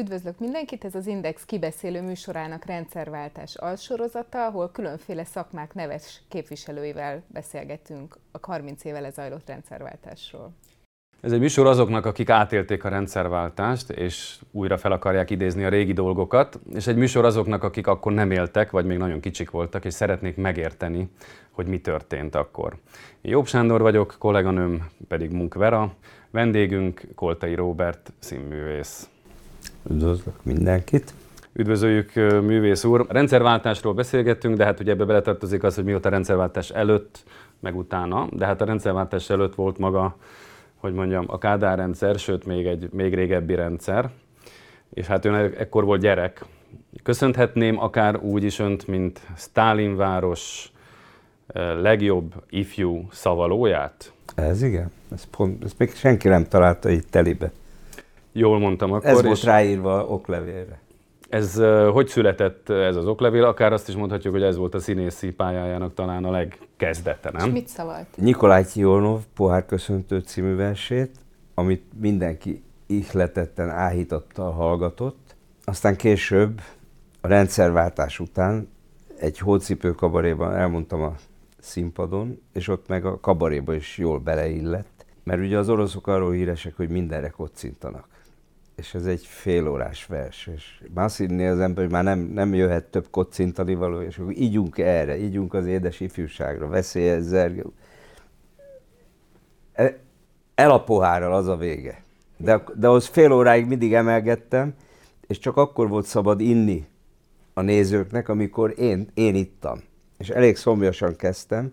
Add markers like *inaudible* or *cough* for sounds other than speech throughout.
Üdvözlök mindenkit, ez az Index kibeszélő műsorának rendszerváltás alsorozata, ahol különféle szakmák neves képviselőivel beszélgetünk a 30 éve lezajlott rendszerváltásról. Ez egy műsor azoknak, akik átélték a rendszerváltást, és újra fel akarják idézni a régi dolgokat, és egy műsor azoknak, akik akkor nem éltek, vagy még nagyon kicsik voltak, és szeretnék megérteni, hogy mi történt akkor. Én Jobb Sándor vagyok, kolléganőm pedig Munk Vera, vendégünk Koltai Róbert, színművész. Üdvözlök mindenkit! Üdvözöljük, művész úr! A rendszerváltásról beszélgettünk, de hát ugye ebbe beletartozik az, hogy mióta a rendszerváltás előtt, meg utána, de hát a rendszerváltás előtt volt maga hogy mondjam, a Kádár rendszer, sőt még egy még régebbi rendszer, és hát ön ekkor volt gyerek. Köszönhetném akár úgy is önt, mint város eh, legjobb ifjú szavalóját? Ez igen, ez pont, ezt még senki nem találta itt telibe. Jól mondtam akkor. Ez volt ráírva oklevélre. Ez hogy született ez az oklevél? Akár azt is mondhatjuk, hogy ez volt a színészi pályájának talán a legkezdete, nem? És mit szavalt? Nikolaj Tjolnov pohárköszöntő című versét, amit mindenki ihletetten, áhítattal hallgatott. Aztán később, a rendszerváltás után egy hócipő kabaréban elmondtam a színpadon, és ott meg a kabaréba is jól beleillett. Mert ugye az oroszok arról híresek, hogy mindenre kocintanak és ez egy félórás vers, és már azt hinné az ember, hogy már nem, nem jöhet több kocintani való, és akkor ígyunk erre, ígyunk az édes ifjúságra, veszélyes zerge. El a pohárral az a vége. De, de az fél óráig mindig emelgettem, és csak akkor volt szabad inni a nézőknek, amikor én, én ittam. És elég szomjasan kezdtem,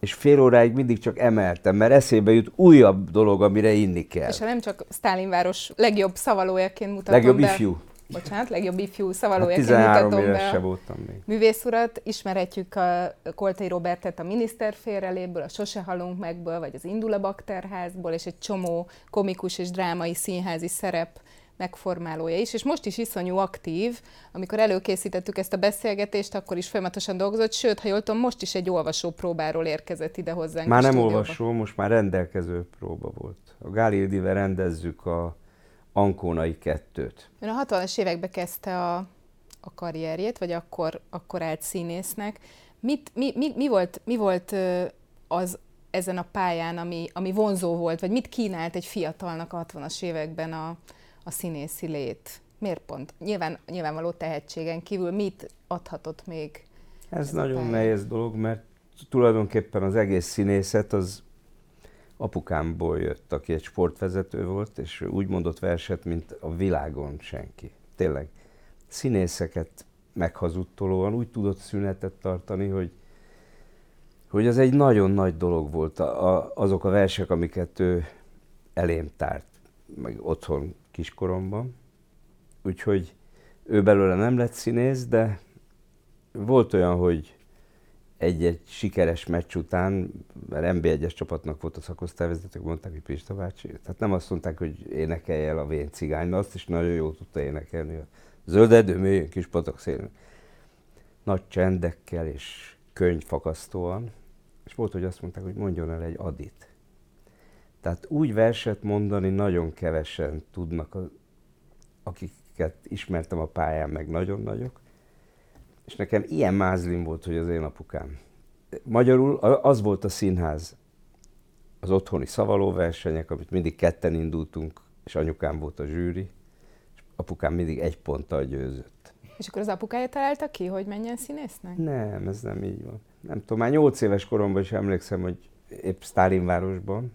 és fél óráig mindig csak emeltem, mert eszébe jut újabb dolog, amire inni kell. És ha nem csak Stálinváros legjobb szavalójaként mutatom legjobb be, ifjú. Bocsánat, legjobb ifjú szavalójaként hát mutatom be se voltam még. művészurat. Ismerhetjük a Koltai Robertet a miniszter félreléből, a Sose halunk megből, vagy az Indul a bakterházból, és egy csomó komikus és drámai színházi szerep megformálója is, és most is iszonyú aktív. Amikor előkészítettük ezt a beszélgetést, akkor is folyamatosan dolgozott, sőt, ha jól tudom, most is egy olvasó próbáról érkezett ide hozzánk. Már nem stúdióba. olvasó, most már rendelkező próba volt. A Gálildivel rendezzük a Ankónai kettőt. Ön a 60-as években kezdte a, a karrierjét, vagy akkor, akkor állt színésznek. Mit, mi, mi, mi, volt, mi volt az ezen a pályán, ami, ami vonzó volt, vagy mit kínált egy fiatalnak a 60-as években a, a színészi lét? Miért pont? Nyilván, nyilvánvaló tehetségen kívül mit adhatott még? Ez, ez nagyon nehéz dolog, mert tulajdonképpen az egész színészet az apukámból jött, aki egy sportvezető volt, és úgy mondott verset, mint a világon senki. Tényleg. Színészeket meghazudtolóan úgy tudott szünetet tartani, hogy, hogy az egy nagyon nagy dolog volt a, a, azok a versek, amiket ő elém tárt, meg otthon kiskoromban. Úgyhogy ő belőle nem lett színész, de volt olyan, hogy egy-egy sikeres meccs után, mert NB1-es csapatnak volt a szakosztályvezetők, mondták, hogy Pista bácsi. Tehát nem azt mondták, hogy énekelj el a vén cigány, mert azt is nagyon jól tudta énekelni. A zöldedő mélyén kis patak szélén. Nagy csendekkel és könyvfakasztóan. És volt, hogy azt mondták, hogy mondjon el egy adit. Tehát úgy verset mondani nagyon kevesen tudnak, akiket ismertem a pályán, meg nagyon nagyok. És nekem ilyen mázlim volt, hogy az én apukám. Magyarul az volt a színház, az otthoni szavalóversenyek, amit mindig ketten indultunk, és anyukám volt a zsűri, és apukám mindig egy ponttal győzött. És akkor az apukája találta ki, hogy menjen színésznek? Nem, ez nem így van. Nem tudom, már nyolc éves koromban is emlékszem, hogy épp Sztálinvárosban,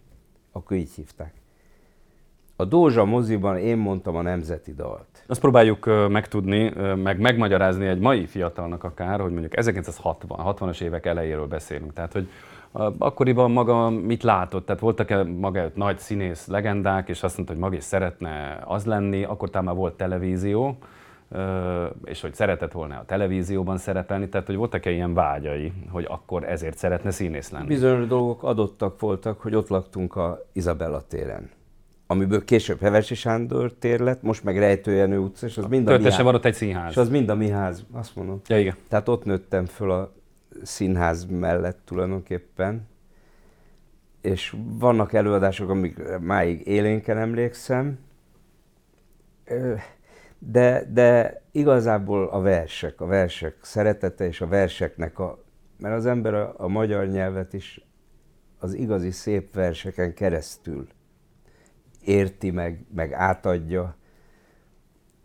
akkor így hívták. A Dózsa moziban én mondtam a nemzeti dalt. Azt próbáljuk megtudni, meg megmagyarázni egy mai fiatalnak akár, hogy mondjuk 1960, 60-as évek elejéről beszélünk. Tehát, hogy akkoriban maga mit látott? Tehát voltak-e maga előtt nagy színész legendák, és azt mondta, hogy maga is szeretne az lenni, akkor talán már volt televízió, és hogy szeretett volna a televízióban szerepelni, tehát hogy voltak-e ilyen vágyai, hogy akkor ezért szeretne színész lenni? Bizonyos dolgok adottak voltak, hogy ott laktunk a Izabella téren amiből később Hevesi Sándor tér lett, most meg Rejtőjenő utca, és az mind a, mi ház. van ott egy színház. És az mind a mi ház, azt mondom. Ja, igen. Tehát ott nőttem föl a színház mellett tulajdonképpen, és vannak előadások, amik máig élénken emlékszem, De, de igazából a versek, a versek szeretete és a verseknek a... Mert az ember a, a magyar nyelvet is az igazi szép verseken keresztül érti meg, meg átadja.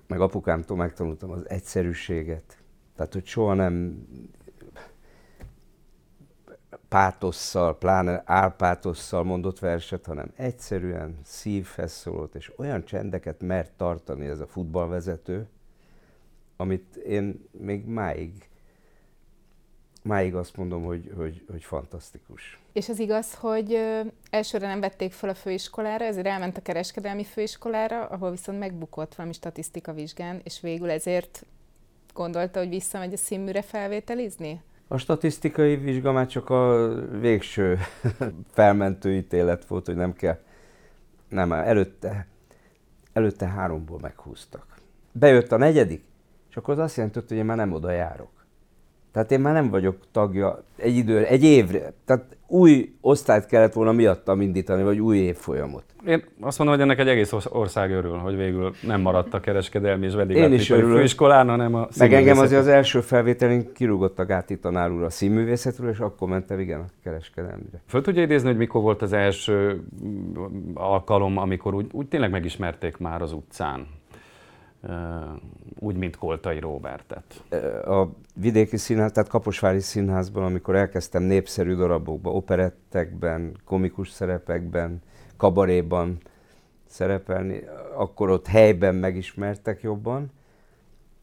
Meg apukámtól megtanultam az egyszerűséget. Tehát, hogy soha nem pátosszal, pláne álpátosszal mondott verset, hanem egyszerűen szívhez szólott, és olyan csendeket mert tartani ez a futballvezető, amit én még máig, máig azt mondom, hogy, hogy, hogy fantasztikus. És az igaz, hogy elsőre nem vették fel a főiskolára, ezért elment a kereskedelmi főiskolára, ahol viszont megbukott valami statisztika vizsgán, és végül ezért gondolta, hogy visszamegy a színműre felvételizni? A statisztikai vizsga már csak a végső *laughs* felmentő ítélet volt, hogy nem kell. Nem, előtte, előtte háromból meghúztak. Bejött a negyedik, és akkor az azt jelenti, hogy én már nem oda járok. Tehát én már nem vagyok tagja egy időre, egy évre. Tehát új osztályt kellett volna miattam indítani, vagy új évfolyamot. Én azt mondom, hogy ennek egy egész ország örül, hogy végül nem maradt a kereskedelmi és Én is örülök. főiskolán, hanem a Meg engem azért az első felvételén kirúgott a Gáti tanár úr a színművészetről, és akkor mentem igen a kereskedelmire. Föl tudja idézni, hogy mikor volt az első alkalom, amikor úgy, úgy tényleg megismerték már az utcán? Úgy, mint Koltai Róbertet. A vidéki színház, tehát Kaposvári Színházban, amikor elkezdtem népszerű darabokba, operettekben, komikus szerepekben, kabaréban szerepelni, akkor ott helyben megismertek jobban.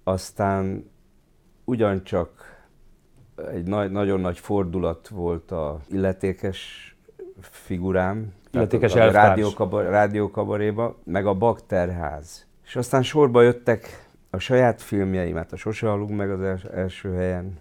Aztán ugyancsak egy nagy, nagyon nagy fordulat volt a illetékes figurám, illetékes a, a rádiókabar, rádiókabaréba, meg a bakterház. És aztán sorba jöttek a saját filmjeimet, a Sose halunk meg az első helyen.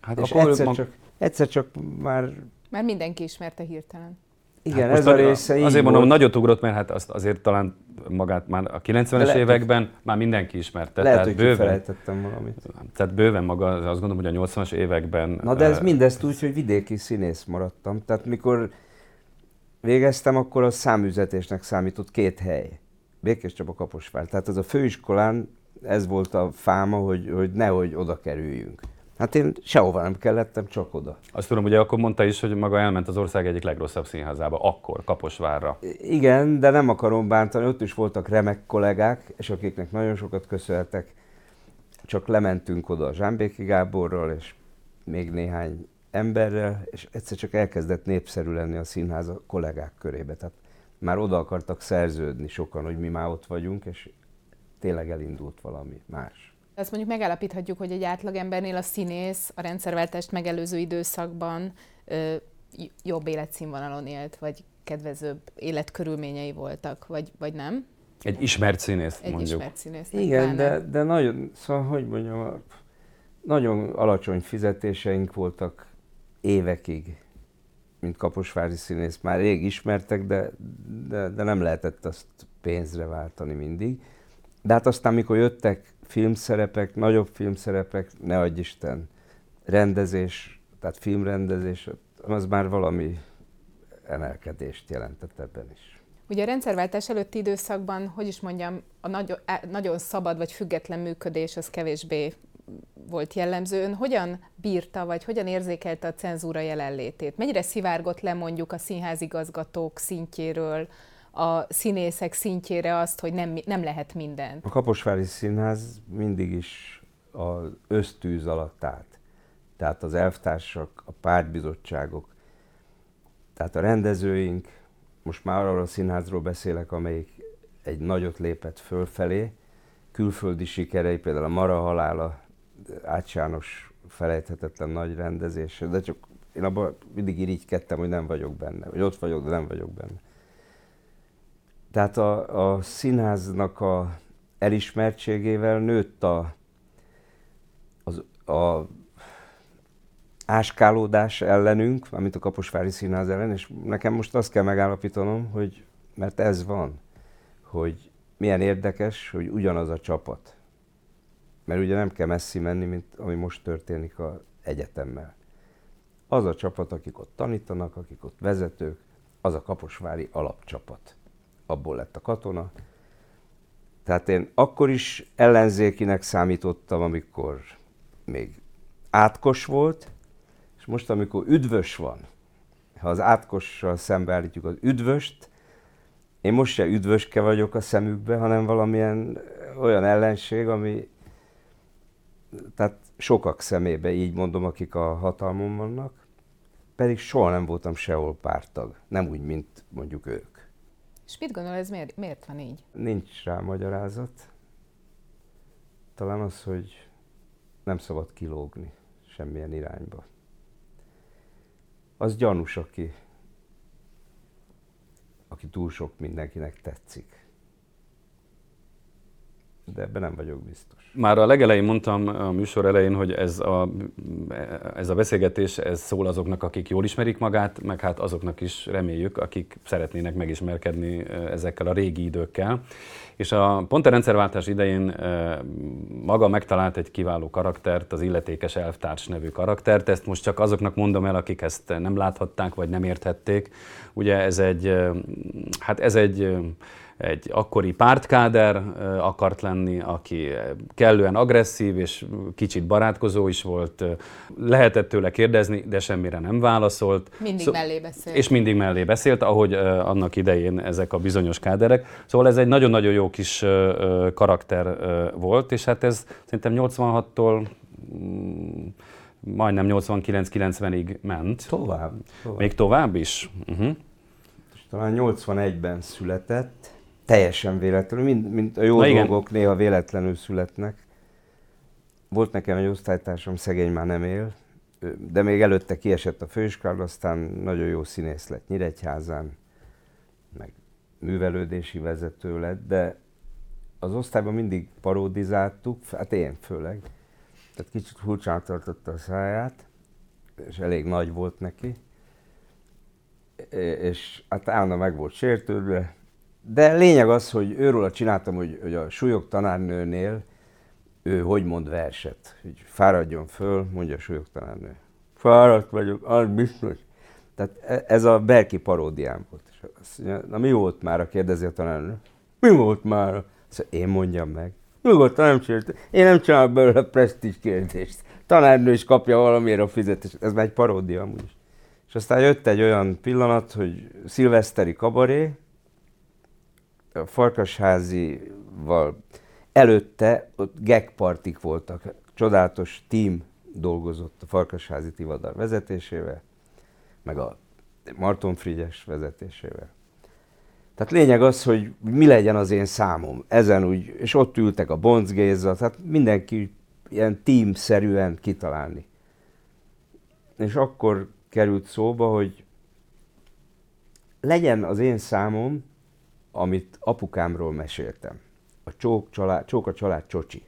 Hát és akkor egyszer, mag... csak, egyszer csak már... Már mindenki ismerte hirtelen. Igen, hát ez a része Azért mondom, volt. nagyot ugrott, mert hát azt azért talán magát már a 90-es években már mindenki ismerte. Lehet, tehát hogy bőven, valamit. Tehát bőven maga, azt gondolom, hogy a 80-as években... Na de ez uh, mindezt úgy, hogy vidéki színész maradtam. Tehát mikor végeztem, akkor a számüzetésnek számított két hely. Békés Csaba Kaposvár. Tehát az a főiskolán ez volt a fáma, hogy, hogy nehogy oda kerüljünk. Hát én sehova nem kellettem, csak oda. Azt tudom, ugye akkor mondta is, hogy maga elment az ország egyik legrosszabb színházába, akkor, Kaposvárra. Igen, de nem akarom bántani, ott is voltak remek kollégák, és akiknek nagyon sokat köszönhetek. Csak lementünk oda a Zsámbéki Gáborral, és még néhány emberrel, és egyszer csak elkezdett népszerű lenni a színház a kollégák körébe. Tehát már oda akartak szerződni sokan, hogy mi már ott vagyunk, és tényleg elindult valami más. Azt mondjuk megállapíthatjuk, hogy egy átlagembernél a színész a rendszerváltást megelőző időszakban ö, jobb életszínvonalon élt, vagy kedvezőbb életkörülményei voltak, vagy, vagy nem? Egy ismert színész, egy mondjuk. ismert színész. Igen, de, de nagyon, szóval hogy mondjam, nagyon alacsony fizetéseink voltak évekig, mint kaposvári színész. Már rég ismertek, de, de, de nem lehetett azt pénzre váltani mindig. De hát aztán, mikor jöttek filmszerepek, nagyobb filmszerepek, ne adj Isten, rendezés, tehát filmrendezés, az már valami emelkedést jelentett ebben is. Ugye a rendszerváltás előtti időszakban, hogy is mondjam, a nagyon, nagyon szabad vagy független működés az kevésbé volt jellemző. Ön hogyan bírta, vagy hogyan érzékelte a cenzúra jelenlétét? Mennyire szivárgott le mondjuk a színházigazgatók szintjéről, a színészek szintjére azt, hogy nem, nem lehet minden. A Kaposvári Színház mindig is az ösztűz alatt állt. Tehát az elvtársak, a pártbizottságok, tehát a rendezőink, most már arról a színházról beszélek, amelyik egy nagyot lépett fölfelé, külföldi sikerei, például a Mara halála, Ács felejthetetlen nagy rendezés, de csak én abban mindig irigykedtem, hogy nem vagyok benne, hogy ott vagyok, de nem vagyok benne. Tehát a, a színháznak a elismertségével nőtt a, az, a áskálódás ellenünk, amit a Kaposvári Színház ellen, és nekem most azt kell megállapítanom, hogy mert ez van, hogy milyen érdekes, hogy ugyanaz a csapat. Mert ugye nem kell messzi menni, mint ami most történik a egyetemmel. Az a csapat, akik ott tanítanak, akik ott vezetők, az a Kaposvári alapcsapat abból lett a katona, Tehát én akkor is ellenzékinek számítottam, amikor még átkos volt, és most, amikor üdvös van, ha az átkossal szembeállítjuk az üdvöst, én most se üdvöske vagyok a szemükbe, hanem valamilyen olyan ellenség, ami tehát sokak szemébe így mondom, akik a hatalmon vannak, pedig soha nem voltam sehol pártag, nem úgy, mint mondjuk ők. És mit gondol, ez miért, miért van így? Nincs rá magyarázat. Talán az, hogy nem szabad kilógni semmilyen irányba. Az gyanús, aki, aki túl sok mindenkinek tetszik de ebben nem vagyok biztos. Már a legelején mondtam a műsor elején, hogy ez a, ez a beszélgetés ez szól azoknak, akik jól ismerik magát, meg hát azoknak is reméljük, akik szeretnének megismerkedni ezekkel a régi időkkel. És a, pont a rendszerváltás idején maga megtalált egy kiváló karaktert, az illetékes elvtárs nevű karaktert. Ezt most csak azoknak mondom el, akik ezt nem láthatták, vagy nem érthették. Ugye ez egy, hát ez egy egy akkori pártkáder akart lenni, aki kellően agresszív és kicsit barátkozó is volt. Lehetett tőle kérdezni, de semmire nem válaszolt. Mindig szó- mellé beszélt. És mindig mellé beszélt, ahogy annak idején ezek a bizonyos káderek. Szóval ez egy nagyon-nagyon jó kis karakter volt, és hát ez szerintem 86-tól mm, majdnem 89-90-ig ment. Tovább, tovább. Még tovább is? Uh-huh. Talán 81-ben született, teljesen véletlenül, mint, mint a jó Na dolgok igen. néha véletlenül születnek. Volt nekem egy osztálytársam, szegény már nem él, de még előtte kiesett a főiskolára, aztán nagyon jó színész lett Nyíregyházán, meg művelődési vezető lett, de az osztályban mindig paródizáltuk, hát én főleg. Tehát kicsit furcsán tartotta a száját, és elég nagy volt neki. És hát állandóan meg volt sértődve, de lényeg az, hogy őről csináltam, hogy, hogy a súlyok tanárnőnél ő hogy mond verset, hogy fáradjon föl, mondja a súlyok tanárnő. Fáradt vagyok, az biztos. Tehát e, ez a Berki paródiám volt. És azt mondja, na mi volt már, a kérdezi a tanárnő? Mi volt már? Szóval én mondjam meg. Nyugodtan nem csinált. Én nem csinálok belőle presztízs kérdést. Tanárnő is kapja valamiért a fizetést. Ez már egy paródia amúgy. És aztán jött egy olyan pillanat, hogy szilveszteri kabaré, a Farkasházival előtte ott gegpartik voltak, csodálatos team dolgozott a Farkasházi Tivadar vezetésével, meg a Marton Frigyes vezetésével. Tehát lényeg az, hogy mi legyen az én számom. Ezen úgy, és ott ültek a Bonc Géza, tehát mindenki ilyen team-szerűen kitalálni. És akkor került szóba, hogy legyen az én számom, amit apukámról meséltem. A csók, család, csók a család csocsi.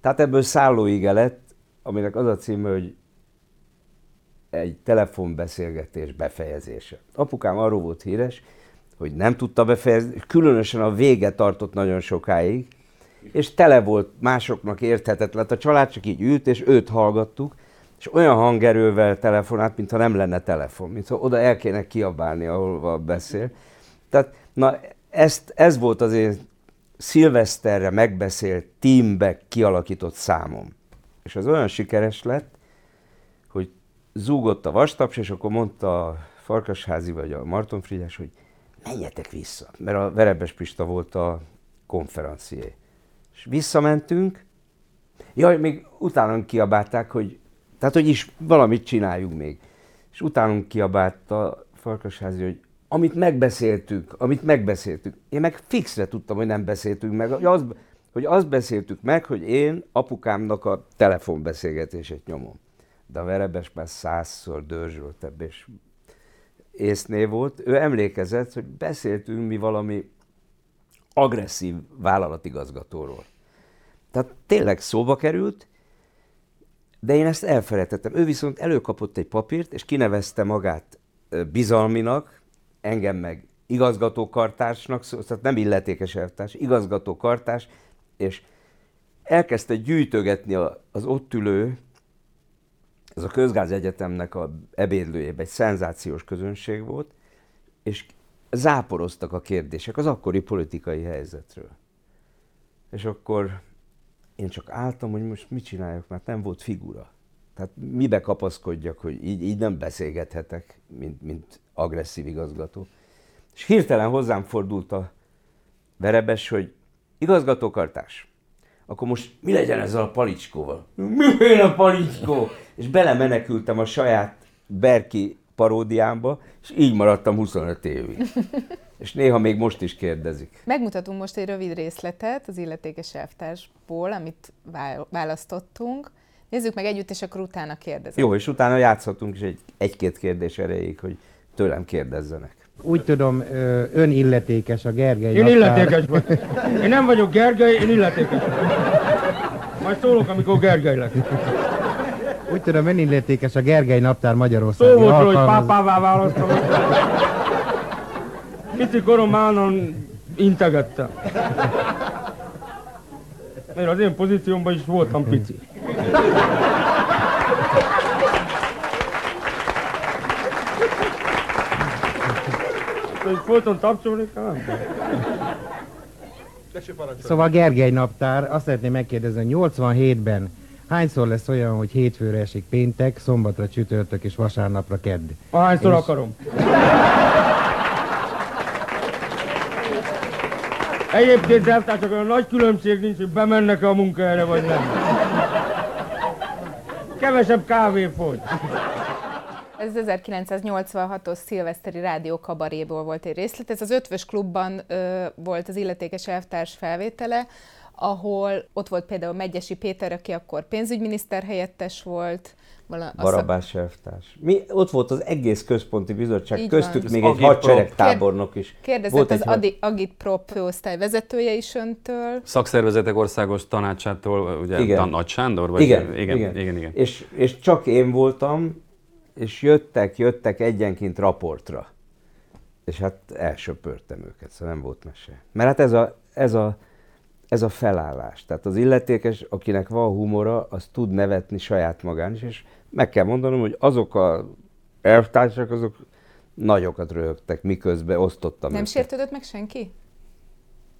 Tehát ebből szállóige lett, aminek az a címe, hogy egy telefonbeszélgetés befejezése. Apukám arról volt híres, hogy nem tudta befejezni, különösen a vége tartott nagyon sokáig, és tele volt másoknak érthetetlen. A család csak így ült, és őt hallgattuk, és olyan hangerővel telefonált, mintha nem lenne telefon, mintha oda el kéne kiabálni, ahol beszél. Tehát Na, ezt, ez volt az én szilveszterre megbeszélt, teambe kialakított számom. És az olyan sikeres lett, hogy zúgott a vastaps, és akkor mondta a Farkasházi vagy a Marton Frigyes, hogy menjetek vissza, mert a Verebes Pista volt a konferencié. És visszamentünk, jaj, még utánunk kiabálták, hogy tehát, hogy is valamit csináljunk még. És utánunk kiabált a Farkasházi, hogy amit megbeszéltük, amit megbeszéltük. Én meg fixre tudtam, hogy nem beszéltünk meg, hogy, az, hogy azt beszéltük meg, hogy én apukámnak a telefonbeszélgetését nyomom. De a Verebes már százszor dörzsöltebb és észné volt. Ő emlékezett, hogy beszéltünk mi valami agresszív vállalatigazgatóról. Tehát tényleg szóba került, de én ezt elfelejtettem. Ő viszont előkapott egy papírt, és kinevezte magát bizalminak, engem meg igazgatókartársnak, szóval nem illetékes elvtárs, igazgatókartárs, és elkezdte gyűjtögetni az ott ülő, ez a Közgáz Egyetemnek a ebédlőjében egy szenzációs közönség volt, és záporoztak a kérdések az akkori politikai helyzetről. És akkor én csak álltam, hogy most mit csináljak, mert nem volt figura. Tehát mibe kapaszkodjak, hogy így, így nem beszélgethetek, mint, mint agresszív igazgató. És hirtelen hozzám fordult a verebes, hogy igazgatókartás, akkor most mi legyen ezzel a palicskóval? Mi a palicskó? És belemenekültem a saját Berki paródiámba, és így maradtam 25 évig. És néha még most is kérdezik. Megmutatunk most egy rövid részletet az illetékes elvtársból, amit választottunk. Nézzük meg együtt, és akkor utána kérdezek. Jó, és utána játszhatunk is egy, egy-két kérdés erejéig, hogy tőlem kérdezzenek. Úgy tudom, ön illetékes a Gergely Én naptár. illetékes vagyok. Én nem vagyok Gergely, én illetékes vagyok. Majd szólok, amikor Gergely lesz. Úgy tudom, ön illetékes a Gergely naptár Magyarország. Szó volt, hogy pápává választom. Pici koromban integettem. Mert az én pozíciómban is voltam pici. Hogy folyton tapsolni kell? Szóval Gergely naptár, azt szeretném megkérdezni, 87-ben hányszor lesz olyan, hogy hétfőre esik péntek, szombatra csütörtök és vasárnapra kedd? Hányszor és... akarom. Egyébként elvtársak, olyan nagy különbség nincs, hogy bemennek -e a munkahelyre, vagy nem. Kevesebb kávé fogy. Ez 1986-os szilveszteri rádió kabaréból volt egy részlet. Ez az Ötvös klubban ö, volt az illetékes elvtárs felvétele, ahol ott volt például Megyesi Péter, aki akkor pénzügyminiszter helyettes volt, Barabás elvtárs. Mi, ott volt az egész központi bizottság, Így köztük van. még egy hadseregtábornok is. Kérdezett volt az egy... Agitprop főosztály vezetője is öntől. Szakszervezetek országos tanácsától, ugye igen. Nagy Sándor? Vagy igen, igen, igen. igen, igen. És, és csak én voltam, és jöttek, jöttek egyenként raportra. És hát elsöpörtem őket, szóval nem volt mese. Mert hát ez a, ez a, ez a felállás. Tehát az illetékes, akinek van humora, az tud nevetni saját magán is, és meg kell mondanom, hogy azok a elvtársak, azok nagyokat röhögtek, miközben osztottam Nem őket. sértődött meg senki?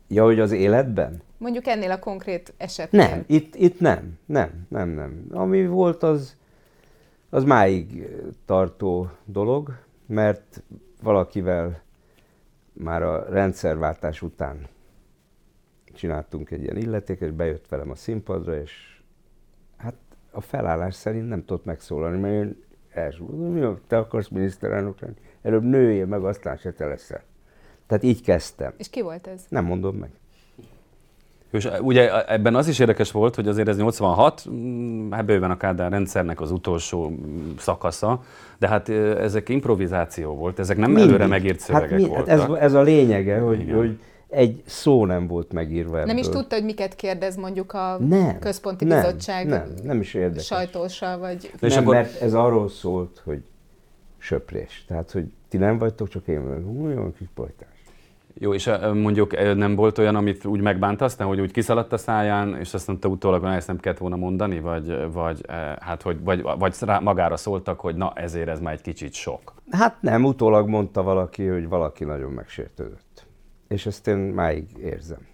Ja, hogy az életben? Mondjuk ennél a konkrét esetben. Nem, itt, itt nem, nem, nem, nem. Ami volt, az, az máig tartó dolog, mert valakivel már a rendszerváltás után csináltunk egy ilyen illetéket, bejött velem a színpadra, és hát a felállás szerint nem tudott megszólalni, mert én elsúgom, mi te akarsz miniszterelnök lenni? Előbb nőjél meg, aztán se te leszel. Tehát így kezdtem. És ki volt ez? Nem mondom meg. És ugye ebben az is érdekes volt, hogy azért ez 86, hát bőven a Kádár rendszernek az utolsó szakasza, de hát ezek improvizáció volt, ezek nem Mindig. előre megírt hát szövegek hát mi, voltak. Hát ez, ez a lényege, hogy, hogy egy szó nem volt megírva ebből. Nem is tudta, hogy miket kérdez mondjuk a nem, központi nem, bizottság nem, nem is érdekes. sajtósa, vagy... Nem, és akkor... mert ez arról szólt, hogy söprés. Tehát, hogy ti nem vagytok, csak én vagyok. Olyan kis pajtás. Jó, és mondjuk nem volt olyan, amit úgy megbánt aztán, hogy úgy kiszaladt a száján, és azt mondta utólag, hogy ezt nem kellett volna mondani, vagy, vagy, hát, hogy, vagy, vagy rá, magára szóltak, hogy na ezért ez már egy kicsit sok. Hát nem, utólag mondta valaki, hogy valaki nagyon megsértődött. És ezt én máig érzem.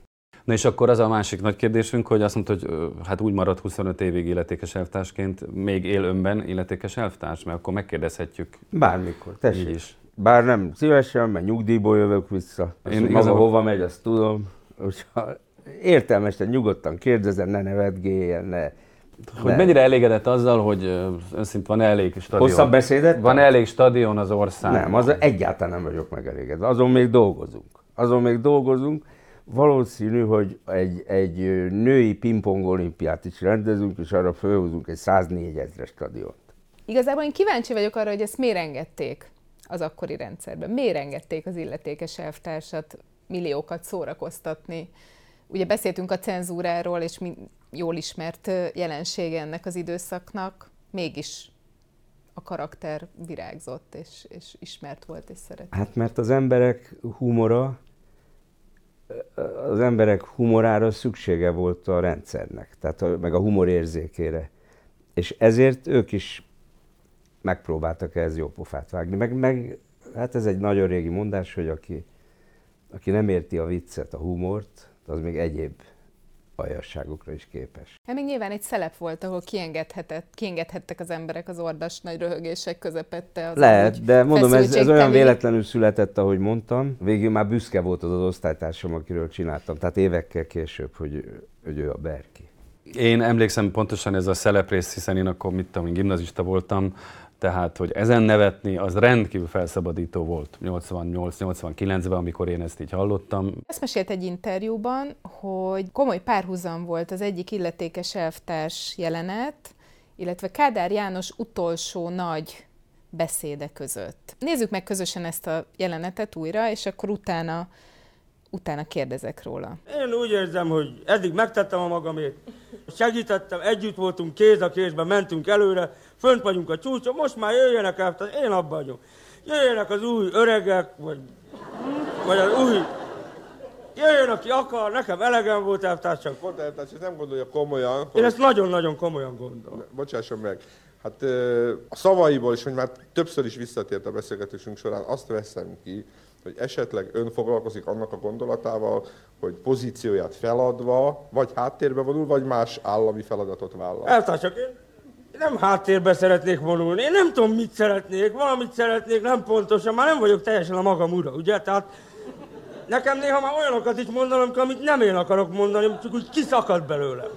Na és akkor az a másik nagy kérdésünk, hogy azt mondta, hogy hát úgy maradt 25 évig illetékes elvtársként, még él önben illetékes elvtárs, mert akkor megkérdezhetjük. Bármikor, tessék. Így is. Bár nem szívesen, mert nyugdíjból jövök vissza. Én maga igazából... hova megy, azt tudom. Úgyhogy értelmesen, nyugodtan kérdezem, ne nevetgéljen, ne... Hogy ne. mennyire elégedett azzal, hogy önszint van elég stadion? Hosszabb beszédet? Van elég stadion az országban? Nem, az egyáltalán nem vagyok megelégedve. Azon még dolgozunk. Azon még dolgozunk. Valószínű, hogy egy, egy női pingpong olimpiát is rendezünk, és arra felhúzunk egy 104 ezres stadiont. Igazából én kíváncsi vagyok arra, hogy ezt miért engedték az akkori rendszerben. Miért engedték az illetékes elvtársat milliókat szórakoztatni? Ugye beszéltünk a cenzúráról, és mi jól ismert jelensége ennek az időszaknak, mégis a karakter virágzott, és, és ismert volt, és szeret. Hát mert az emberek humora, az emberek humorára szüksége volt a rendszernek, tehát a, meg a humor érzékére. És ezért ők is megpróbáltak ehhez jó pofát vágni. Meg, meg, hát ez egy nagyon régi mondás, hogy aki, aki nem érti a viccet, a humort, az még egyéb aljasságokra is képes. Hát még nyilván egy szelep volt, ahol kiengedhetett, kiengedhettek az emberek az ordas nagy röhögések közepette. Az Lehet, de mondom, ez, ez olyan véletlenül született, ahogy mondtam. Végül már büszke volt az az osztálytársam, akiről csináltam. Tehát évekkel később, hogy, hogy ő a Berki. Én emlékszem pontosan ez a szeleprész, hiszen én akkor mit tudom, gimnazista voltam, tehát, hogy ezen nevetni, az rendkívül felszabadító volt 88-89-ben, amikor én ezt így hallottam. Ezt mesélt egy interjúban, hogy komoly párhuzam volt az egyik illetékes elvtárs jelenet, illetve Kádár János utolsó nagy beszéde között. Nézzük meg közösen ezt a jelenetet újra, és akkor utána, utána kérdezek róla. Én úgy érzem, hogy eddig megtettem a magamét. Segítettem, együtt voltunk, kéz a kézben, mentünk előre, fönt vagyunk a csúcson, most már jöjjenek el, én abban vagyok. Jöjjenek az új öregek, vagy, vagy az új... Jöjjön, aki akar, nekem elegem volt elvtársak. Pont elvtárs, ezt nem gondolja komolyan, Én hogy... ezt nagyon-nagyon komolyan gondolom. Bocsásson meg. Hát a szavaiból is, hogy már többször is visszatért a beszélgetésünk során, azt veszem ki, hogy esetleg ön foglalkozik annak a gondolatával, hogy pozícióját feladva, vagy háttérbe vonul, vagy más állami feladatot vállal. Eltársak, én nem háttérbe szeretnék vonulni, én nem tudom, mit szeretnék, valamit szeretnék, nem pontosan, már nem vagyok teljesen a magam ura, ugye? Tehát nekem néha már olyanokat is mondanom, amit nem én akarok mondani, csak úgy kiszakad belőlem.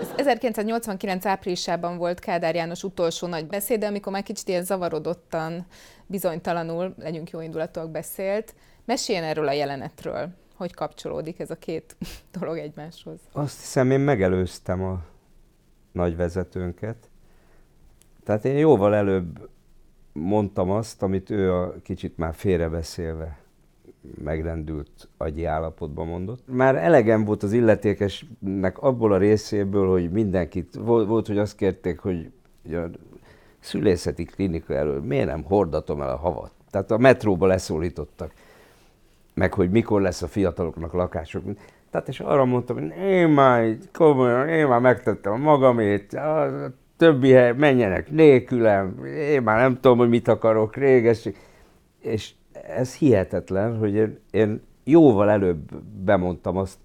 Ez 1989 áprilisában volt Kádár János utolsó nagy beszéde, amikor már kicsit ilyen zavarodottan, bizonytalanul, legyünk jó indulatúak beszélt. Meséljen erről a jelenetről, hogy kapcsolódik ez a két *laughs* dolog egymáshoz. Azt hiszem, én megelőztem a nagy vezetőnket. Tehát én jóval előbb mondtam azt, amit ő a kicsit már félrebeszélve megrendült agyi állapotban mondott. Már elegem volt az illetékesnek abból a részéből, hogy mindenkit, volt, hogy azt kérték, hogy, a szülészeti klinika elől miért nem hordatom el a havat. Tehát a metróba leszólítottak, meg hogy mikor lesz a fiataloknak lakások. Tehát és arra mondtam, hogy én már komolyan, én már megtettem a magamét, a többi hely menjenek nélkülem, én már nem tudom, hogy mit akarok, réges. És ez hihetetlen, hogy én, én jóval előbb bemondtam azt,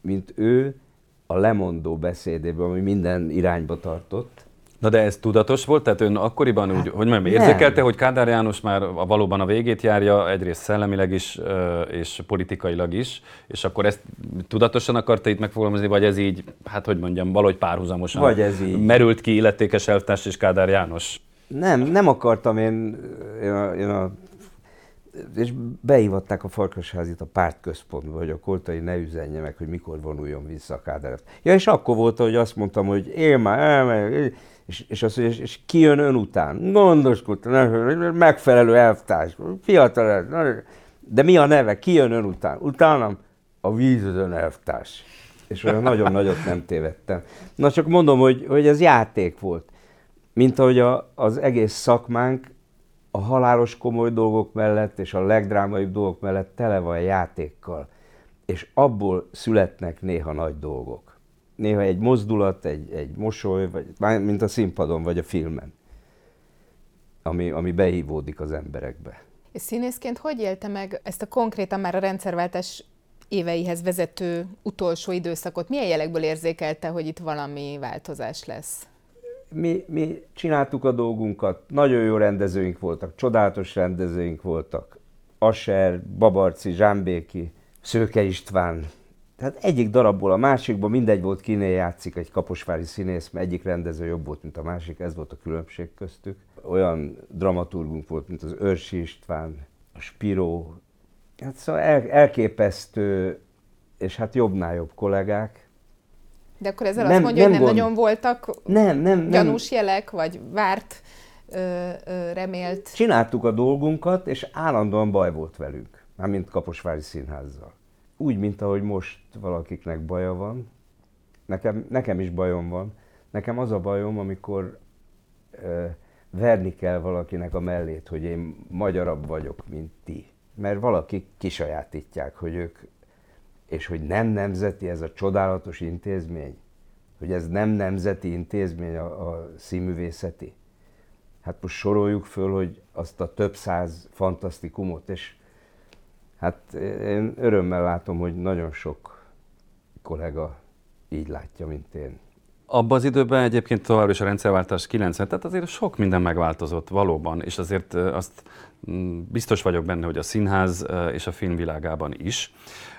mint ő a lemondó beszédében, ami minden irányba tartott. Na de ez tudatos volt? Tehát ön akkoriban úgy, hogy mondjam, nem. érzékelte, hogy Kádár János már valóban a végét járja, egyrészt szellemileg is, és politikailag is, és akkor ezt tudatosan akarta itt megfogalmazni, vagy ez így, hát hogy mondjam, valahogy párhuzamosan Vagy ez így. merült ki illetékes elvtárs és Kádár János? Nem, nem akartam én, én, a, én a, és beívatták a Farkasházit a pártközpontba, hogy a Koltai ne üzenje meg, hogy mikor vonuljon vissza a Kádár. Ja, és akkor volt, hogy azt mondtam, hogy én már elmegyek, és, és azt mondja, és, és ki jön ön után? Gondoskodtam, megfelelő elvtárs, fiatal, de mi a neve? Ki jön ön után? Utánam a vízözön elvtárs. És olyan nagyon nagyot nem tévedtem. Na csak mondom, hogy, hogy ez játék volt mint ahogy a, az egész szakmánk a halálos komoly dolgok mellett és a legdrámaibb dolgok mellett tele van játékkal. És abból születnek néha nagy dolgok. Néha egy mozdulat, egy, egy mosoly, vagy, mint a színpadon vagy a filmen, ami, ami beívódik az emberekbe. És színészként hogy élte meg ezt a konkrétan már a rendszerváltás éveihez vezető utolsó időszakot? Milyen jelekből érzékelte, hogy itt valami változás lesz? Mi, mi csináltuk a dolgunkat, nagyon jó rendezőink voltak, csodálatos rendezőink voltak. Aser, Babarci, Zsámbéki, Szőke István. Tehát egyik darabból a másikba mindegy volt, kinél játszik egy kaposvári színész, mert egyik rendező jobb volt, mint a másik, ez volt a különbség köztük. Olyan dramaturgunk volt, mint az Őrsi István, a Spiró. Hát szóval el, elképesztő, és hát jobbnál jobb kollégák. De akkor ezzel Nem- azt mondja, hogy nem nem gond. nagyon voltak Nem, nem, nem. gyanús jelek, vagy várt, ö, ö, remélt Csináltuk a dolgunkat, és állandóan baj volt velünk, mármint Kaposvári Színházzal. Úgy, mint ahogy most valakiknek baja van, nekem, nekem is bajom van. Nekem az a bajom, amikor ö, verni kell valakinek a mellét, hogy én magyarabb vagyok, mint ti. Mert valakik kisajátítják, hogy ők, és hogy nem nemzeti ez a csodálatos intézmény, hogy ez nem nemzeti intézmény a, a színművészeti. Hát most soroljuk föl, hogy azt a több száz fantasztikumot, és hát én örömmel látom, hogy nagyon sok kollega így látja, mint én. Abban az időben egyébként továbbra is a rendszerváltás 90, tehát azért sok minden megváltozott valóban, és azért azt mm, biztos vagyok benne, hogy a színház és a filmvilágában is,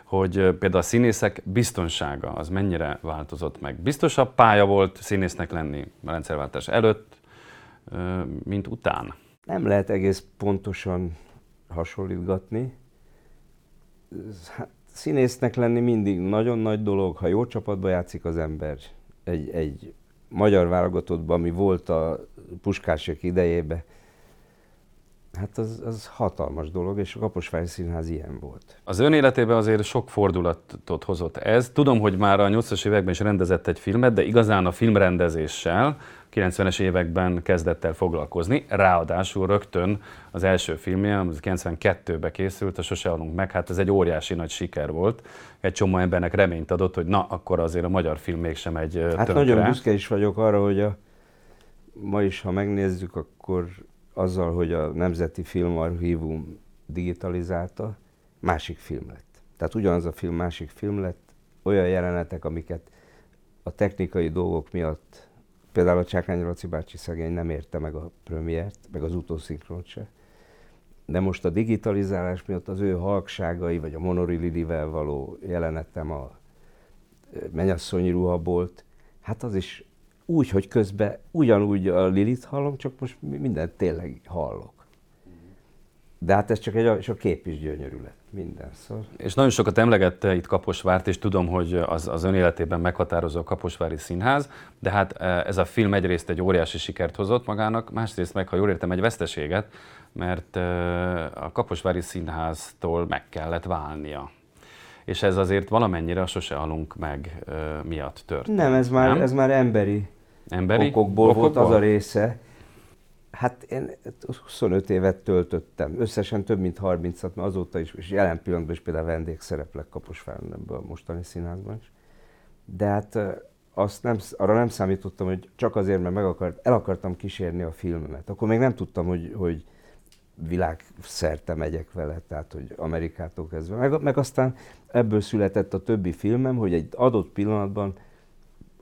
hogy például a színészek biztonsága az mennyire változott meg. Biztosabb pálya volt színésznek lenni a rendszerváltás előtt, mint után. Nem lehet egész pontosan hasonlítgatni. Hát, színésznek lenni mindig nagyon nagy dolog, ha jó csapatba játszik az ember. Egy, egy magyar válogatottban, ami volt a puskások idejében, Hát az, az hatalmas dolog, és a Kaposvári Színház ilyen volt. Az ön életében azért sok fordulatot hozott ez. Tudom, hogy már a 80-as években is rendezett egy filmet, de igazán a filmrendezéssel 90-es években kezdett el foglalkozni. Ráadásul rögtön az első filmje, az 92-ben készült, a Sose halunk meg, hát ez egy óriási nagy siker volt. Egy csomó embernek reményt adott, hogy na, akkor azért a magyar film mégsem egy Hát tönkre. nagyon büszke is vagyok arra, hogy a, ma is, ha megnézzük, akkor azzal, hogy a Nemzeti Filmarchívum digitalizálta, másik film lett. Tehát ugyanaz a film másik film lett, olyan jelenetek, amiket a technikai dolgok miatt, például a Csákány Laci bácsi szegény nem érte meg a premiért, meg az utószinkront se. De most a digitalizálás miatt az ő halkságai, vagy a Monori Lidivel való jelenetem a mennyasszonyi ruhabolt, hát az is úgy, hogy közben ugyanúgy a Lilit hallom, csak most mindent tényleg hallok. De hát ez csak egy, és a kép is gyönyörű lett mindenszor. És nagyon sokat emlegette itt Kaposvárt, és tudom, hogy az, az ön életében meghatározó a Kaposvári Színház, de hát e, ez a film egyrészt egy óriási sikert hozott magának, másrészt meg, ha jól értem, egy veszteséget, mert e, a Kaposvári Színháztól meg kellett válnia és ez azért valamennyire a sose halunk meg uh, miatt történt. Nem, ez már, nem? ez már emberi Emberi okokból, okokból volt az a része. Hát én 25 évet töltöttem, összesen több mint 30-at, mert azóta is, és jelen pillanatban is például vendégszereplek Kaposváron ebben a mostani színházban is. De hát azt nem, arra nem számítottam, hogy csak azért, mert meg akart, el akartam kísérni a filmemet. Akkor még nem tudtam, hogy, hogy világszerte megyek vele, tehát hogy Amerikától kezdve. Meg, meg aztán ebből született a többi filmem, hogy egy adott pillanatban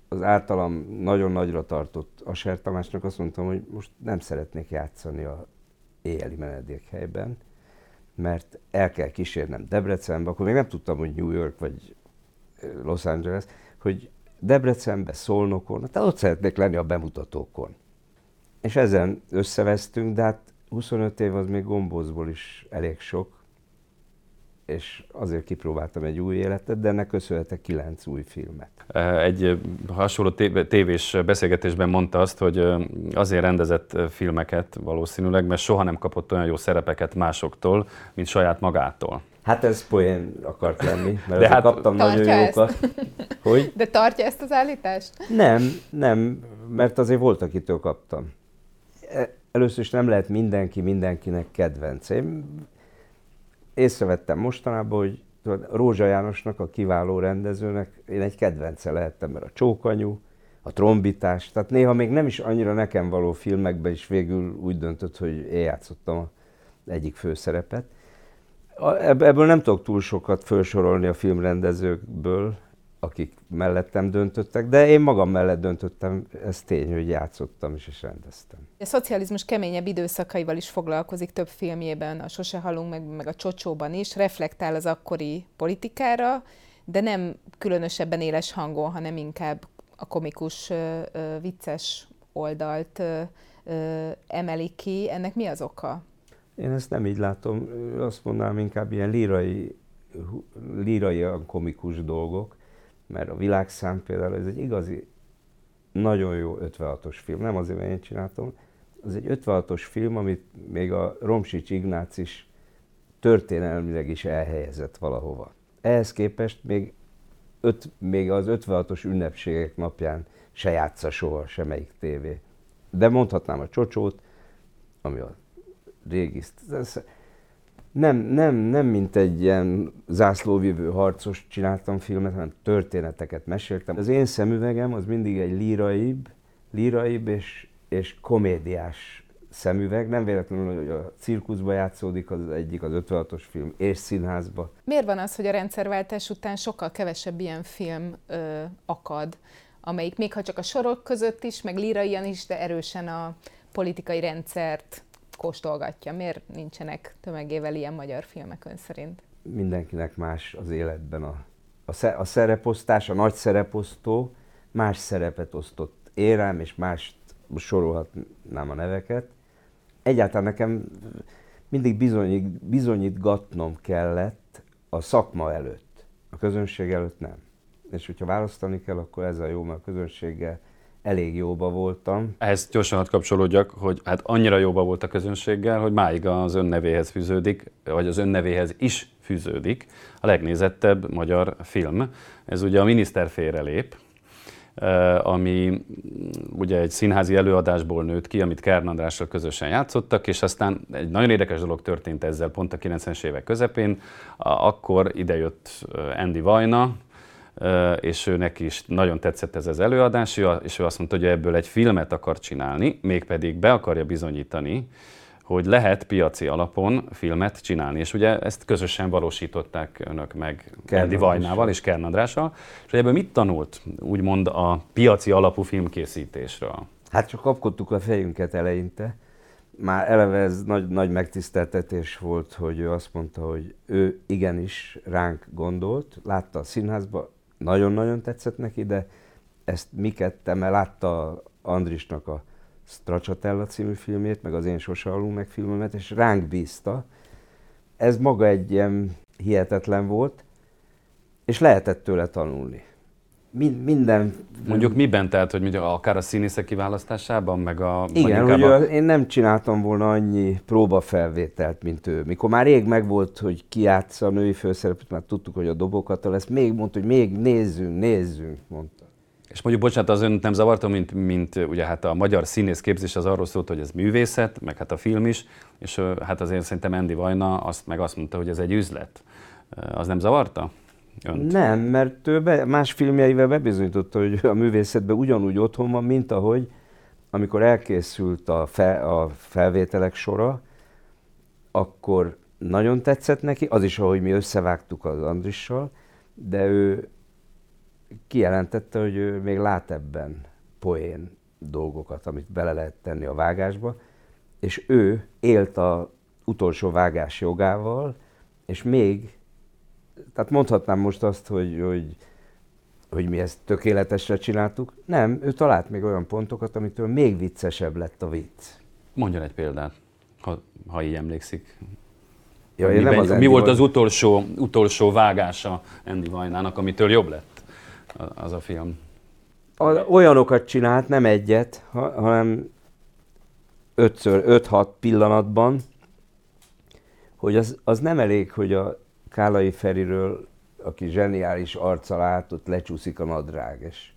az általam nagyon nagyra tartott Aser Tamásnak azt mondtam, hogy most nem szeretnék játszani a éjjeli menedékhelyben, mert el kell kísérnem Debrecenbe, akkor még nem tudtam, hogy New York vagy Los Angeles, hogy Debrecenbe, Szolnokon, tehát ott szeretnék lenni a bemutatókon. És ezen összevesztünk, de hát 25 év az még gombózból is elég sok, és azért kipróbáltam egy új életet, de ennek köszönhetek kilenc új filmet. Egy hasonló tévés beszélgetésben mondta azt, hogy azért rendezett filmeket valószínűleg, mert soha nem kapott olyan jó szerepeket másoktól, mint saját magától. Hát ez poén akart lenni, mert de hát kaptam nagyon jókat. Hogy? De tartja ezt az állítást? Nem, nem, mert azért volt, akitől kaptam. E, először is nem lehet mindenki mindenkinek kedvenc. Én észrevettem mostanában, hogy Rózsa Jánosnak, a kiváló rendezőnek én egy kedvence lehettem, mert a csókanyú, a trombitás, tehát néha még nem is annyira nekem való filmekben is végül úgy döntött, hogy én játszottam egyik főszerepet. Ebből nem tudok túl sokat felsorolni a filmrendezőkből, akik mellettem döntöttek, de én magam mellett döntöttem, ez tény, hogy játszottam is és rendeztem. A szocializmus keményebb időszakaival is foglalkozik több filmjében, a Sose halunk, meg, meg a Csocsóban is, reflektál az akkori politikára, de nem különösebben éles hangon, hanem inkább a komikus, vicces oldalt emeli ki. Ennek mi az oka? Én ezt nem így látom, azt mondanám inkább ilyen lírai, lírai komikus dolgok mert a világszám például ez egy igazi, nagyon jó 56-os film, nem azért, mert én csináltam, az egy 56-os film, amit még a Romsics Ignác is történelmileg is elhelyezett valahova. Ehhez képest még, öt, még az 56-os ünnepségek napján se játsza soha semmelyik tévé. De mondhatnám a csocsót, ami a régi nem, nem, nem mint egy ilyen zászlóvívő harcos csináltam filmet, hanem történeteket meséltem. Az én szemüvegem az mindig egy líraibb, líraibb és, és komédiás szemüveg, nem véletlenül, hogy a cirkuszba játszódik az egyik, az 56-os film, és színházba. Miért van az, hogy a rendszerváltás után sokkal kevesebb ilyen film ö, akad, amelyik még ha csak a sorok között is, meg líraian is, de erősen a politikai rendszert kóstolgatja. Miért nincsenek tömegével ilyen magyar filmek ön szerint? Mindenkinek más az életben a, a, szereposztás, a nagy szereposztó más szerepet osztott érám, és más sorolhatnám a neveket. Egyáltalán nekem mindig bizonyít, bizonyítgatnom kellett a szakma előtt, a közönség előtt nem. És hogyha választani kell, akkor ez a jó, mert a közönséggel elég jóba voltam. Ehhez gyorsan hadd kapcsolódjak, hogy hát annyira jóba volt a közönséggel, hogy máig az önnevéhez fűződik, vagy az önnevéhez is fűződik a legnézettebb magyar film. Ez ugye a miniszter félrelép, ami ugye egy színházi előadásból nőtt ki, amit Kern Andrással közösen játszottak, és aztán egy nagyon érdekes dolog történt ezzel pont a 90-es évek közepén. Akkor idejött Andy Vajna, és ő neki is nagyon tetszett ez az előadás, és ő azt mondta, hogy ebből egy filmet akar csinálni, mégpedig be akarja bizonyítani, hogy lehet piaci alapon filmet csinálni. És ugye ezt közösen valósították önök meg Kendi Vajnával és Kern Andrással. És ebből mit tanult, úgymond a piaci alapú filmkészítésről? Hát csak kapkodtuk a fejünket eleinte. Már eleve ez nagy, nagy megtiszteltetés volt, hogy ő azt mondta, hogy ő igenis ránk gondolt, látta a színházba, nagyon-nagyon tetszett neki, de ezt mi kettem, mert látta Andrisnak a Stracciatella című filmét, meg az Én sose alul meg filmemet, és ránk bízta. Ez maga egy ilyen hihetetlen volt, és lehetett tőle tanulni. Mind, minden... Mondjuk miben, tehát, hogy mondjuk akár a színészek kiválasztásában, meg a... Igen, hogy a... én nem csináltam volna annyi próbafelvételt, mint ő. Mikor már rég megvolt, hogy ki játsza a női főszerepet, már tudtuk, hogy a dobokat lesz, még mondta, hogy még nézzünk, nézzünk, mondta. És mondjuk, bocsánat, az ön nem zavarta, mint, mint ugye hát a magyar színész képzés az arról szólt, hogy ez művészet, meg hát a film is, és hát azért szerintem Andy Vajna azt, meg azt mondta, hogy ez egy üzlet. Az nem zavarta? Önt? Nem, mert ő be, más filmjeivel bebizonyította, hogy a művészetben ugyanúgy otthon van, mint ahogy amikor elkészült a, fe, a felvételek sora, akkor nagyon tetszett neki, az is, ahogy mi összevágtuk az Andrissal, de ő kijelentette, hogy ő még lát ebben poén dolgokat, amit bele lehet tenni a vágásba, és ő élt a utolsó vágás jogával, és még, tehát mondhatnám most azt, hogy, hogy, hogy mi ezt tökéletesre csináltuk. Nem, ő talált még olyan pontokat, amitől még viccesebb lett a vicc. Mondjon egy példát, ha, ha így emlékszik. Ja, mi, nem az mi volt az utolsó, utolsó vágása Andy Vajnának, amitől jobb lett? az a film. Olyanokat csinált, nem egyet, hanem ötször, öt-hat pillanatban, hogy az, az nem elég, hogy a Kálai Feriről, aki zseniális arccal át, ott lecsúszik a nadrág, és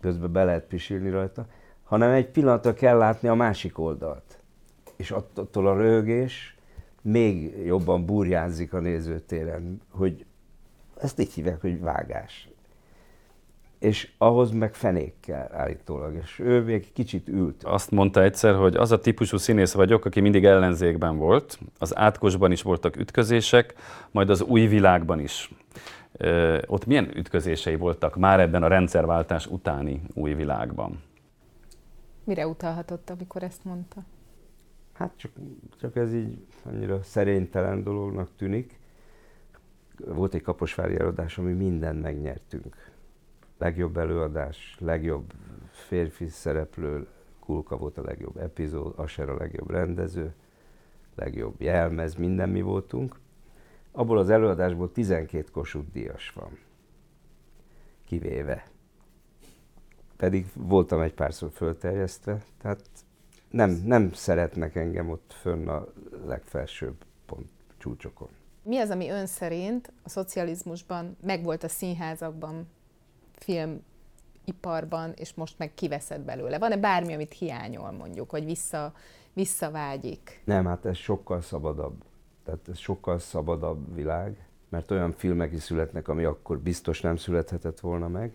közben be lehet pisilni rajta, hanem egy pillanatra kell látni a másik oldalt. És attól a rögés még jobban burjánzik a nézőtéren, hogy ezt így hívják, hogy vágás és ahhoz meg fenék kell állítólag, és ő még kicsit ült. Azt mondta egyszer, hogy az a típusú színész vagyok, aki mindig ellenzékben volt, az átkosban is voltak ütközések, majd az új világban is. Ö, ott milyen ütközései voltak már ebben a rendszerváltás utáni új világban? Mire utalhatott, amikor ezt mondta? Hát csak, csak ez így annyira szerénytelen dolognak tűnik. Volt egy kaposvári előadás, ami mindent megnyertünk legjobb előadás, legjobb férfi szereplő, Kulka volt a legjobb epizód, Asher a legjobb rendező, legjobb jelmez, minden mi voltunk. Abból az előadásból 12 Kossuth Díjas van, kivéve. Pedig voltam egy párszor fölterjesztve, tehát nem, nem szeretnek engem ott fönn a legfelsőbb pont csúcsokon. Mi az, ami ön szerint a szocializmusban megvolt a színházakban, filmiparban, és most meg kiveszed belőle? Van-e bármi, amit hiányol mondjuk, hogy vissza, visszavágyik? Nem, hát ez sokkal szabadabb. Tehát ez sokkal szabadabb világ, mert olyan filmek is születnek, ami akkor biztos nem születhetett volna meg.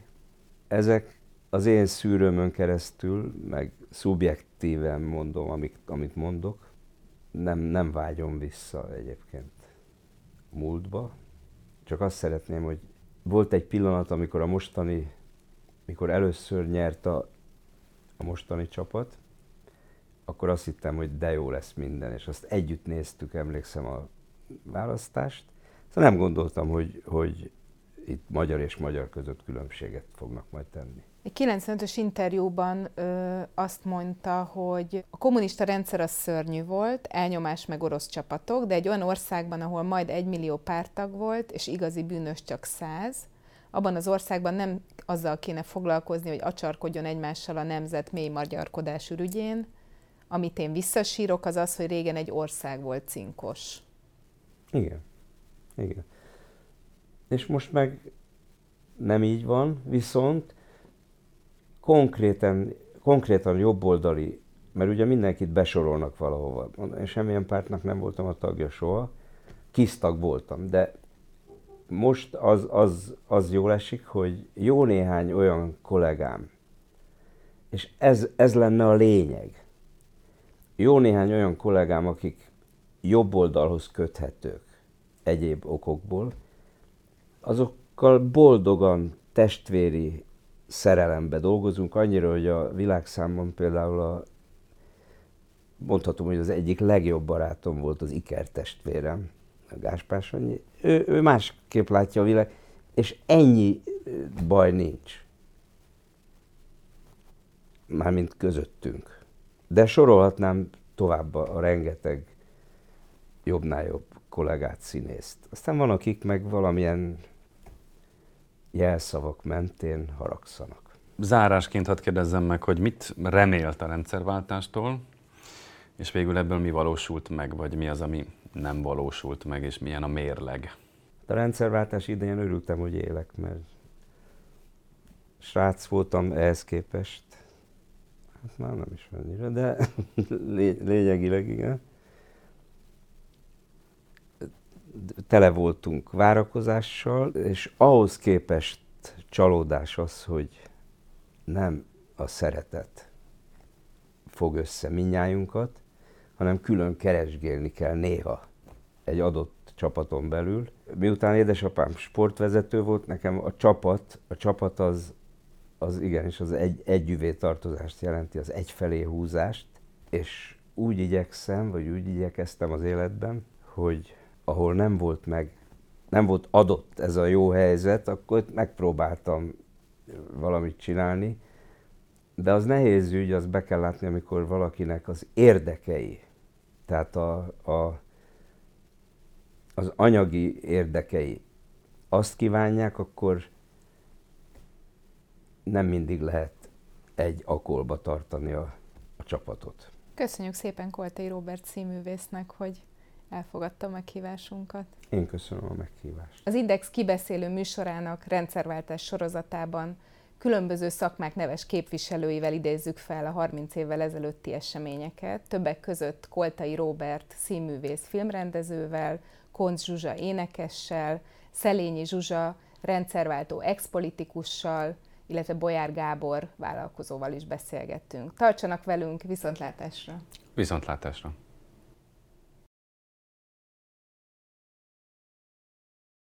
Ezek az én szűrőmön keresztül, meg szubjektíven mondom, amit, amit mondok, nem, nem vágyom vissza egyébként múltba. Csak azt szeretném, hogy volt egy pillanat, amikor a mostani, mikor először nyert a, a mostani csapat, akkor azt hittem, hogy de jó lesz minden, és azt együtt néztük, emlékszem a választást. Szóval nem gondoltam, hogy, hogy itt magyar és magyar között különbséget fognak majd tenni. Egy 95-ös interjúban ö, azt mondta, hogy a kommunista rendszer az szörnyű volt, elnyomás meg orosz csapatok, de egy olyan országban, ahol majd egy millió pártag volt, és igazi bűnös csak száz, abban az országban nem azzal kéne foglalkozni, hogy acsarkodjon egymással a nemzet mély magyarkodás ürügyén. Amit én visszasírok, az az, hogy régen egy ország volt cinkos. Igen. Igen. És most meg nem így van, viszont konkrétan, konkrétan jobboldali, mert ugye mindenkit besorolnak valahova. Én semmilyen pártnak nem voltam a tagja soha, kisztag voltam, de most az, az, az jól esik, hogy jó néhány olyan kollégám, és ez, ez lenne a lényeg, jó néhány olyan kollégám, akik jobb oldalhoz köthetők egyéb okokból, azokkal boldogan testvéri szerelembe dolgozunk, annyira, hogy a világszámon például a, mondhatom, hogy az egyik legjobb barátom volt az Iker testvérem, a Gáspár Sanyi. Ő, ő másképp látja a világ, és ennyi baj nincs. Mármint közöttünk. De sorolhatnám tovább a rengeteg jobbnál jobb kollégát, színészt. Aztán van, akik meg valamilyen jelszavak mentén haragszanak. Zárásként hadd kérdezzem meg, hogy mit remélt a rendszerváltástól, és végül ebből mi valósult meg, vagy mi az, ami nem valósult meg, és milyen a mérleg? A rendszerváltás idején örültem, hogy élek, mert srác voltam ehhez képest. Hát már nem is annyira, de *laughs* lényegileg igen. Tele voltunk várakozással, és ahhoz képest csalódás az, hogy nem a szeretet fog össze minnyájunkat, hanem külön keresgélni kell néha egy adott csapaton belül. Miután édesapám sportvezető volt, nekem a csapat, a csapat az, az igenis az egy, együvé tartozást jelenti, az egyfelé húzást, és úgy igyekszem, vagy úgy igyekeztem az életben, hogy ahol nem volt meg, nem volt adott ez a jó helyzet, akkor megpróbáltam valamit csinálni, de az nehéz ügy, az be kell látni, amikor valakinek az érdekei, tehát a, a, az anyagi érdekei azt kívánják, akkor nem mindig lehet egy akolba tartani a, a csapatot. Köszönjük szépen Koltai Robert színművésznek, hogy elfogadta a meghívásunkat. Én köszönöm a meghívást. Az Index kibeszélő műsorának rendszerváltás sorozatában különböző szakmák neves képviselőivel idézzük fel a 30 évvel ezelőtti eseményeket, többek között Koltai Róbert színművész filmrendezővel, Koncz Zsuzsa énekessel, Szelényi Zsuzsa rendszerváltó expolitikussal, illetve Bolyár Gábor vállalkozóval is beszélgettünk. Tartsanak velünk, viszontlátásra! Viszontlátásra!